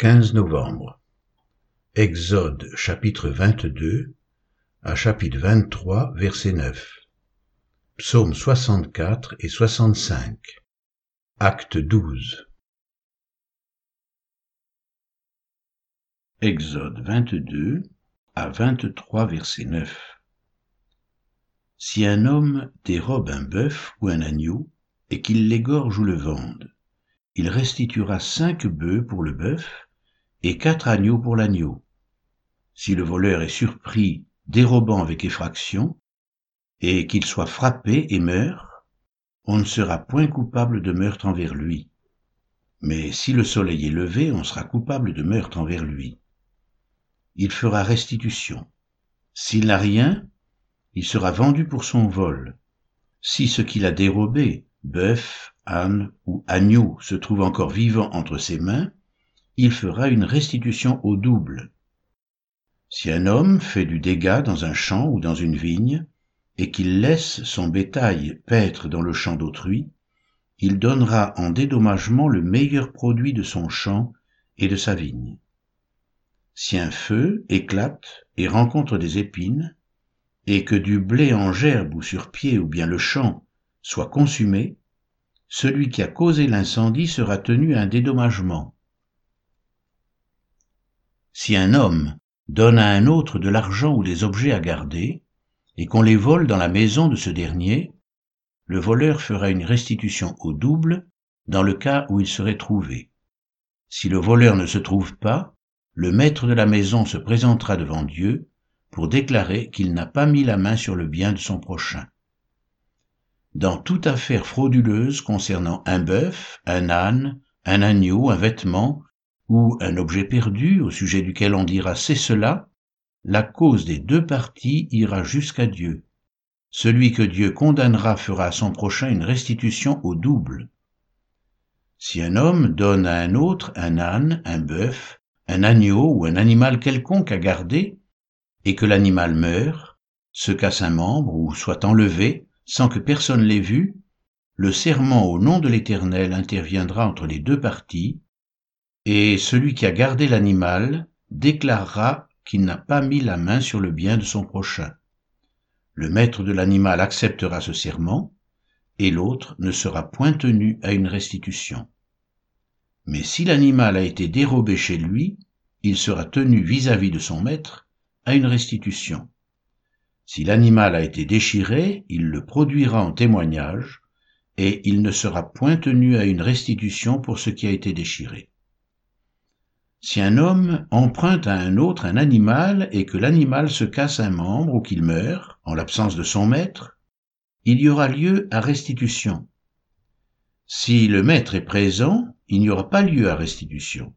15 novembre. Exode chapitre 22 à chapitre 23 verset 9. Psaume 64 et 65. Acte 12. Exode 22 à 23 verset 9. Si un homme dérobe un bœuf ou un agneau, et qu'il l'égorge ou le vende, il restituera cinq bœufs pour le bœuf et quatre agneaux pour l'agneau. Si le voleur est surpris dérobant avec effraction, et qu'il soit frappé et meurt, on ne sera point coupable de meurtre envers lui. Mais si le soleil est levé, on sera coupable de meurtre envers lui. Il fera restitution. S'il n'a rien, il sera vendu pour son vol. Si ce qu'il a dérobé, bœuf, âne ou agneau se trouve encore vivant entre ses mains, il fera une restitution au double. Si un homme fait du dégât dans un champ ou dans une vigne, et qu'il laisse son bétail paître dans le champ d'autrui, il donnera en dédommagement le meilleur produit de son champ et de sa vigne. Si un feu éclate et rencontre des épines, et que du blé en gerbe ou sur pied ou bien le champ soit consumé, celui qui a causé l'incendie sera tenu à un dédommagement. Si un homme donne à un autre de l'argent ou des objets à garder, et qu'on les vole dans la maison de ce dernier, le voleur fera une restitution au double dans le cas où il serait trouvé. Si le voleur ne se trouve pas, le maître de la maison se présentera devant Dieu pour déclarer qu'il n'a pas mis la main sur le bien de son prochain dans toute affaire frauduleuse concernant un bœuf, un âne, un agneau, un vêtement ou un objet perdu au sujet duquel on dira c'est cela, la cause des deux parties ira jusqu'à Dieu. Celui que Dieu condamnera fera à son prochain une restitution au double. Si un homme donne à un autre un âne, un bœuf, un agneau ou un animal quelconque à garder, et que l'animal meurt, se casse un membre ou soit enlevé, sans que personne l'ait vu, le serment au nom de l'Éternel interviendra entre les deux parties, et celui qui a gardé l'animal déclarera qu'il n'a pas mis la main sur le bien de son prochain. Le maître de l'animal acceptera ce serment, et l'autre ne sera point tenu à une restitution. Mais si l'animal a été dérobé chez lui, il sera tenu vis-à-vis -vis de son maître à une restitution. Si l'animal a été déchiré, il le produira en témoignage, et il ne sera point tenu à une restitution pour ce qui a été déchiré. Si un homme emprunte à un autre un animal et que l'animal se casse un membre ou qu'il meurt, en l'absence de son maître, il y aura lieu à restitution. Si le maître est présent, il n'y aura pas lieu à restitution.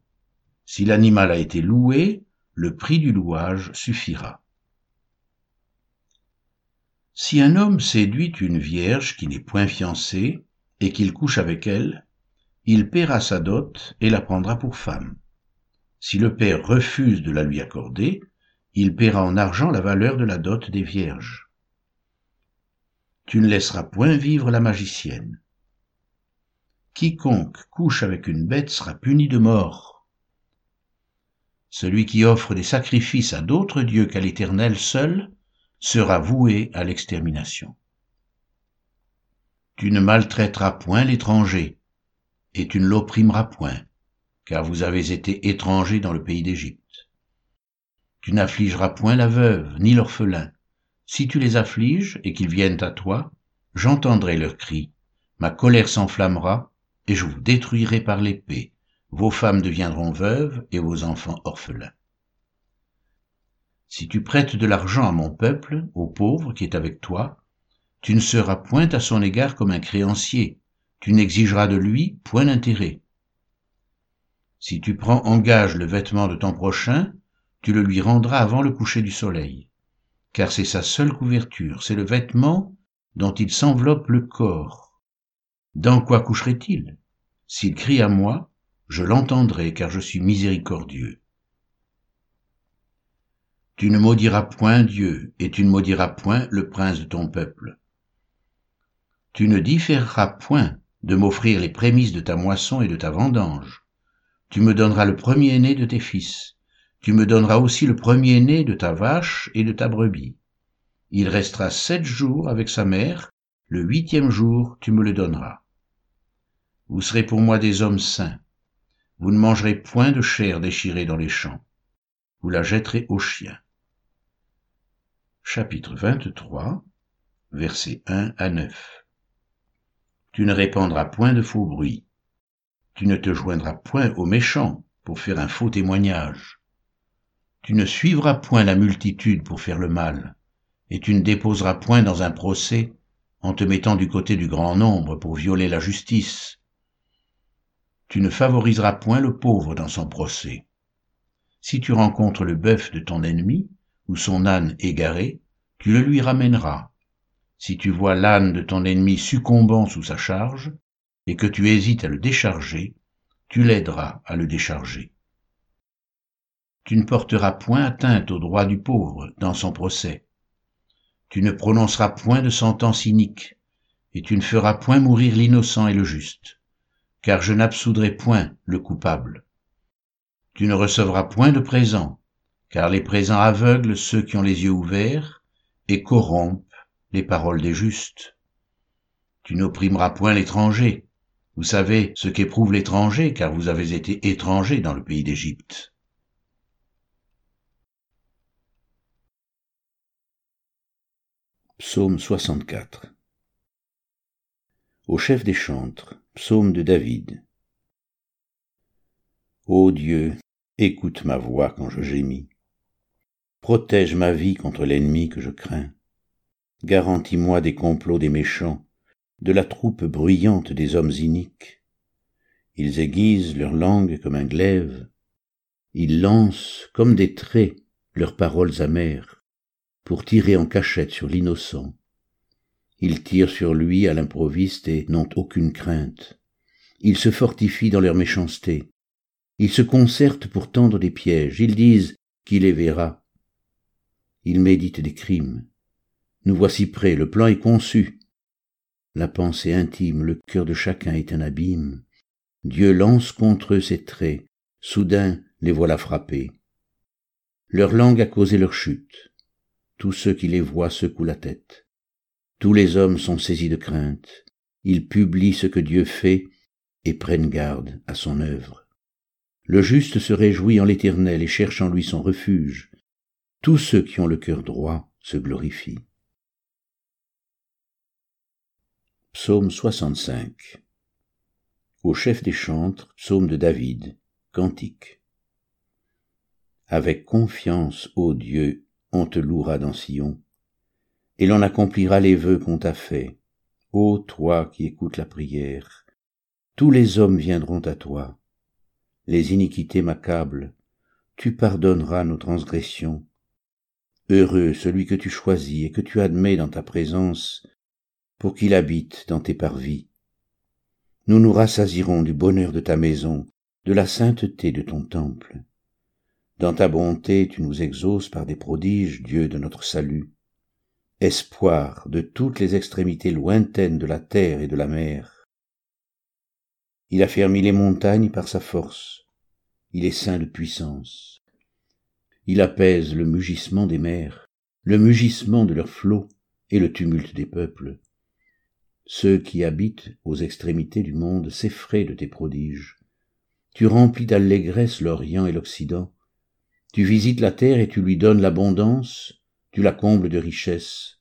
Si l'animal a été loué, le prix du louage suffira. Si un homme séduit une vierge qui n'est point fiancée et qu'il couche avec elle, il paiera sa dot et la prendra pour femme. Si le père refuse de la lui accorder, il paiera en argent la valeur de la dot des vierges. Tu ne laisseras point vivre la magicienne. Quiconque couche avec une bête sera puni de mort. Celui qui offre des sacrifices à d'autres dieux qu'à l'Éternel seul sera voué à l'extermination. Tu ne maltraiteras point l'étranger, et tu ne l'opprimeras point, car vous avez été étrangers dans le pays d'Égypte. Tu n'affligeras point la veuve, ni l'orphelin. Si tu les affliges et qu'ils viennent à toi, j'entendrai leurs cris, ma colère s'enflammera, et je vous détruirai par l'épée. Vos femmes deviendront veuves et vos enfants orphelins. Si tu prêtes de l'argent à mon peuple, au pauvre qui est avec toi, tu ne seras point à son égard comme un créancier, tu n'exigeras de lui point d'intérêt. Si tu prends en gage le vêtement de ton prochain, tu le lui rendras avant le coucher du soleil, car c'est sa seule couverture, c'est le vêtement dont il s'enveloppe le corps. Dans quoi coucherait-il? S'il crie à moi, je l'entendrai, car je suis miséricordieux. Tu ne maudiras point Dieu, et tu ne maudiras point le prince de ton peuple. Tu ne différeras point de m'offrir les prémices de ta moisson et de ta vendange. Tu me donneras le premier-né de tes fils. Tu me donneras aussi le premier-né de ta vache et de ta brebis. Il restera sept jours avec sa mère, le huitième jour tu me le donneras. Vous serez pour moi des hommes saints. Vous ne mangerez point de chair déchirée dans les champs. Vous la jetterez aux chiens. Chapitre 23, versets 1 à 9. Tu ne répandras point de faux bruits. Tu ne te joindras point aux méchants pour faire un faux témoignage. Tu ne suivras point la multitude pour faire le mal, et tu ne déposeras point dans un procès en te mettant du côté du grand nombre pour violer la justice. Tu ne favoriseras point le pauvre dans son procès. Si tu rencontres le bœuf de ton ennemi, ou son âne égaré, tu le lui ramèneras. Si tu vois l'âne de ton ennemi succombant sous sa charge, et que tu hésites à le décharger, tu l'aideras à le décharger. Tu ne porteras point atteinte au droit du pauvre dans son procès. Tu ne prononceras point de sentence inique, et tu ne feras point mourir l'innocent et le juste car je n'absoudrai point le coupable. Tu ne recevras point de présents, car les présents aveuglent ceux qui ont les yeux ouverts et corrompent les paroles des justes. Tu n'opprimeras point l'étranger. Vous savez ce qu'éprouve l'étranger, car vous avez été étranger dans le pays d'Égypte. Psaume 64 Au chef des chantres, Psaume de David. Ô Dieu, écoute ma voix quand je gémis. Protège ma vie contre l'ennemi que je crains. Garantis-moi des complots des méchants, de la troupe bruyante des hommes iniques. Ils aiguisent leur langue comme un glaive. Ils lancent comme des traits leurs paroles amères pour tirer en cachette sur l'innocent. Ils tirent sur lui à l'improviste et n'ont aucune crainte. Ils se fortifient dans leur méchanceté. Ils se concertent pour tendre des pièges. Ils disent qui les verra. Ils méditent des crimes. Nous voici prêts, le plan est conçu. La pensée intime, le cœur de chacun est un abîme. Dieu lance contre eux ses traits. Soudain, les voilà frappés. Leur langue a causé leur chute. Tous ceux qui les voient secouent la tête. Tous les hommes sont saisis de crainte. Ils publient ce que Dieu fait et prennent garde à son œuvre. Le juste se réjouit en l'Éternel et cherche en lui son refuge. Tous ceux qui ont le cœur droit se glorifient. Psaume 65 Au chef des chantres, psaume de David, cantique. Avec confiance, ô Dieu, on te louera dans Sion et l'on accomplira les vœux qu'on t'a faits. Ô toi qui écoutes la prière, tous les hommes viendront à toi. Les iniquités m'accablent, tu pardonneras nos transgressions. Heureux celui que tu choisis et que tu admets dans ta présence, pour qu'il habite dans tes parvis. Nous nous rassasirons du bonheur de ta maison, de la sainteté de ton temple. Dans ta bonté tu nous exauces par des prodiges, Dieu de notre salut espoir de toutes les extrémités lointaines de la terre et de la mer. Il a fermi les montagnes par sa force, il est saint de puissance. Il apaise le mugissement des mers, le mugissement de leurs flots et le tumulte des peuples. Ceux qui habitent aux extrémités du monde s'effraient de tes prodiges. Tu remplis d'allégresse l'Orient et l'Occident. Tu visites la terre et tu lui donnes l'abondance, tu la combles de richesses.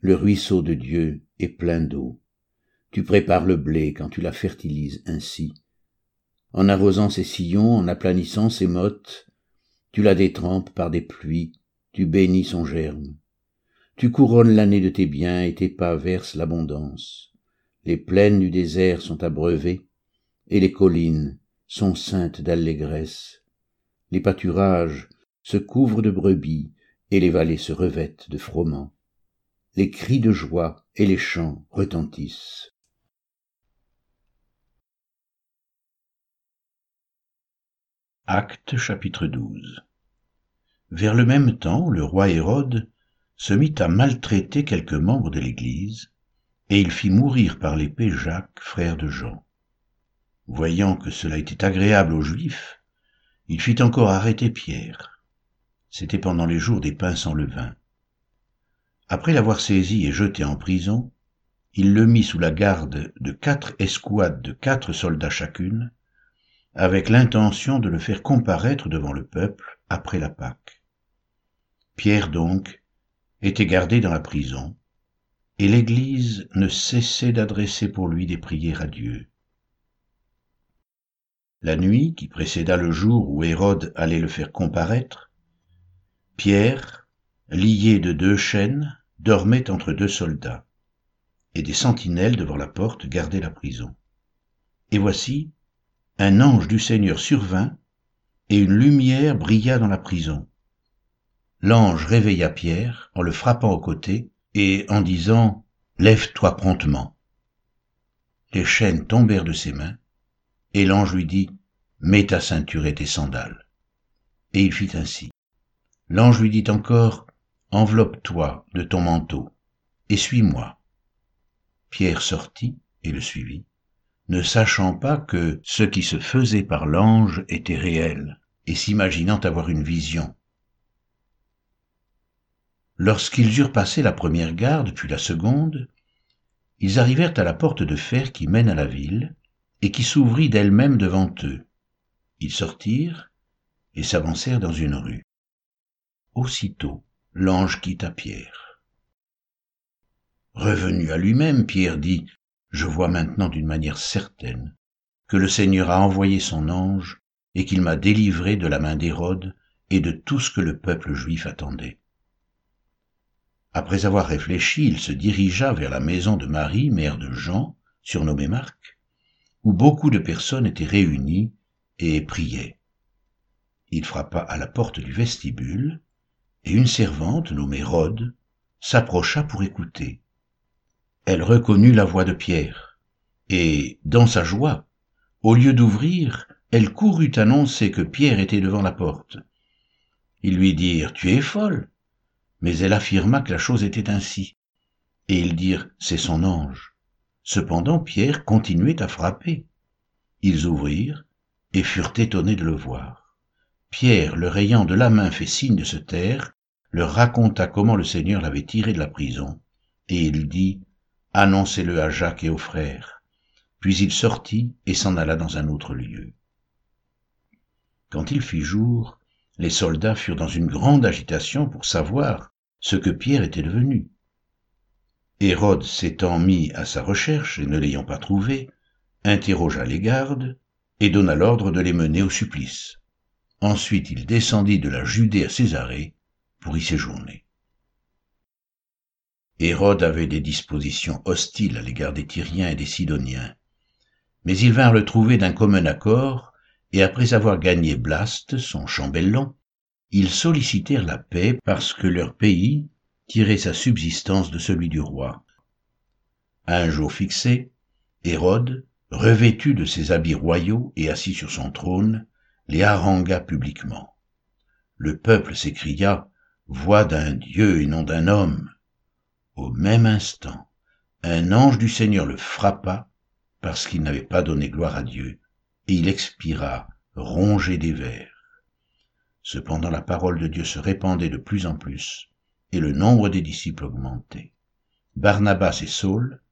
Le ruisseau de Dieu est plein d'eau. Tu prépares le blé quand tu la fertilises ainsi. En arrosant ses sillons, en aplanissant ses mottes, tu la détrempes par des pluies, tu bénis son germe. Tu couronnes l'année de tes biens et tes pas versent l'abondance. Les plaines du désert sont abreuvées, et les collines sont saintes d'allégresse. Les pâturages se couvrent de brebis, et les vallées se revêtent de froment. Les cris de joie et les chants retentissent. Acte chapitre 12 Vers le même temps, le roi Hérode se mit à maltraiter quelques membres de l'Église, et il fit mourir par l'épée Jacques, frère de Jean. voyant que cela était agréable aux Juifs, il fit encore arrêter Pierre. C'était pendant les jours des pains sans levain. Après l'avoir saisi et jeté en prison, il le mit sous la garde de quatre escouades de quatre soldats chacune, avec l'intention de le faire comparaître devant le peuple après la Pâque. Pierre donc était gardé dans la prison, et l'Église ne cessait d'adresser pour lui des prières à Dieu. La nuit qui précéda le jour où Hérode allait le faire comparaître, Pierre, lié de deux chaînes, dormait entre deux soldats, et des sentinelles devant la porte gardaient la prison. Et voici, un ange du Seigneur survint, et une lumière brilla dans la prison. L'ange réveilla Pierre en le frappant au côté et en disant Lève-toi promptement. Les chaînes tombèrent de ses mains, et l'ange lui dit Mets ta ceinture et tes sandales. Et il fit ainsi. L'ange lui dit encore Enveloppe-toi de ton manteau, et suis-moi. Pierre sortit et le suivit, ne sachant pas que ce qui se faisait par l'ange était réel, et s'imaginant avoir une vision. Lorsqu'ils eurent passé la première garde, puis la seconde, ils arrivèrent à la porte de fer qui mène à la ville, et qui s'ouvrit d'elle-même devant eux. Ils sortirent et s'avancèrent dans une rue. Aussitôt, l'ange quitta Pierre. Revenu à lui-même, Pierre dit, Je vois maintenant d'une manière certaine que le Seigneur a envoyé son ange et qu'il m'a délivré de la main d'Hérode et de tout ce que le peuple juif attendait. Après avoir réfléchi, il se dirigea vers la maison de Marie, mère de Jean, surnommée Marc, où beaucoup de personnes étaient réunies et priaient. Il frappa à la porte du vestibule, et une servante nommée Rhode s'approcha pour écouter. Elle reconnut la voix de Pierre, et, dans sa joie, au lieu d'ouvrir, elle courut annoncer que Pierre était devant la porte. Ils lui dirent, Tu es folle. Mais elle affirma que la chose était ainsi. Et ils dirent, C'est son ange. Cependant Pierre continuait à frapper. Ils ouvrirent, et furent étonnés de le voir. Pierre, leur ayant de la main fait signe de se taire, leur raconta comment le Seigneur l'avait tiré de la prison, et il dit, Annoncez-le à Jacques et aux frères. Puis il sortit et s'en alla dans un autre lieu. Quand il fit jour, les soldats furent dans une grande agitation pour savoir ce que Pierre était devenu. Hérode s'étant mis à sa recherche et ne l'ayant pas trouvé, interrogea les gardes et donna l'ordre de les mener au supplice. Ensuite il descendit de la Judée à Césarée pour y séjourner. Hérode avait des dispositions hostiles à l'égard des Tyriens et des Sidoniens, mais ils vinrent le trouver d'un commun accord, et après avoir gagné Blaste, son chambellan, ils sollicitèrent la paix parce que leur pays tirait sa subsistance de celui du roi. Un jour fixé, Hérode, revêtu de ses habits royaux et assis sur son trône, les harangua publiquement. Le peuple s'écria voix d'un Dieu et non d'un homme. Au même instant, un ange du Seigneur le frappa parce qu'il n'avait pas donné gloire à Dieu, et il expira, rongé des vers. Cependant la parole de Dieu se répandait de plus en plus, et le nombre des disciples augmentait. Barnabas et Saul,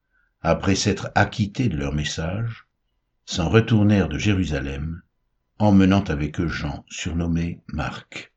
après s'être acquittés de leur message, s'en retournèrent de Jérusalem, emmenant avec eux Jean, surnommé Marc.